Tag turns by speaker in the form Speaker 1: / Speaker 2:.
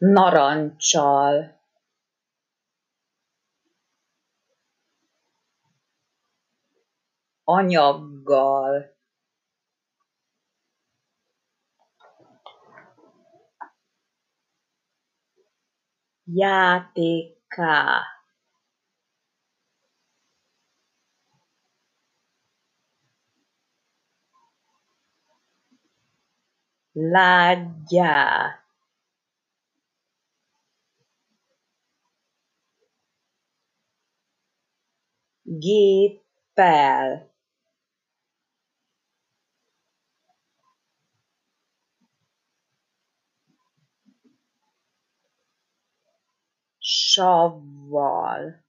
Speaker 1: naranccsal anyaggal. Játékká. Láddyá géppel savval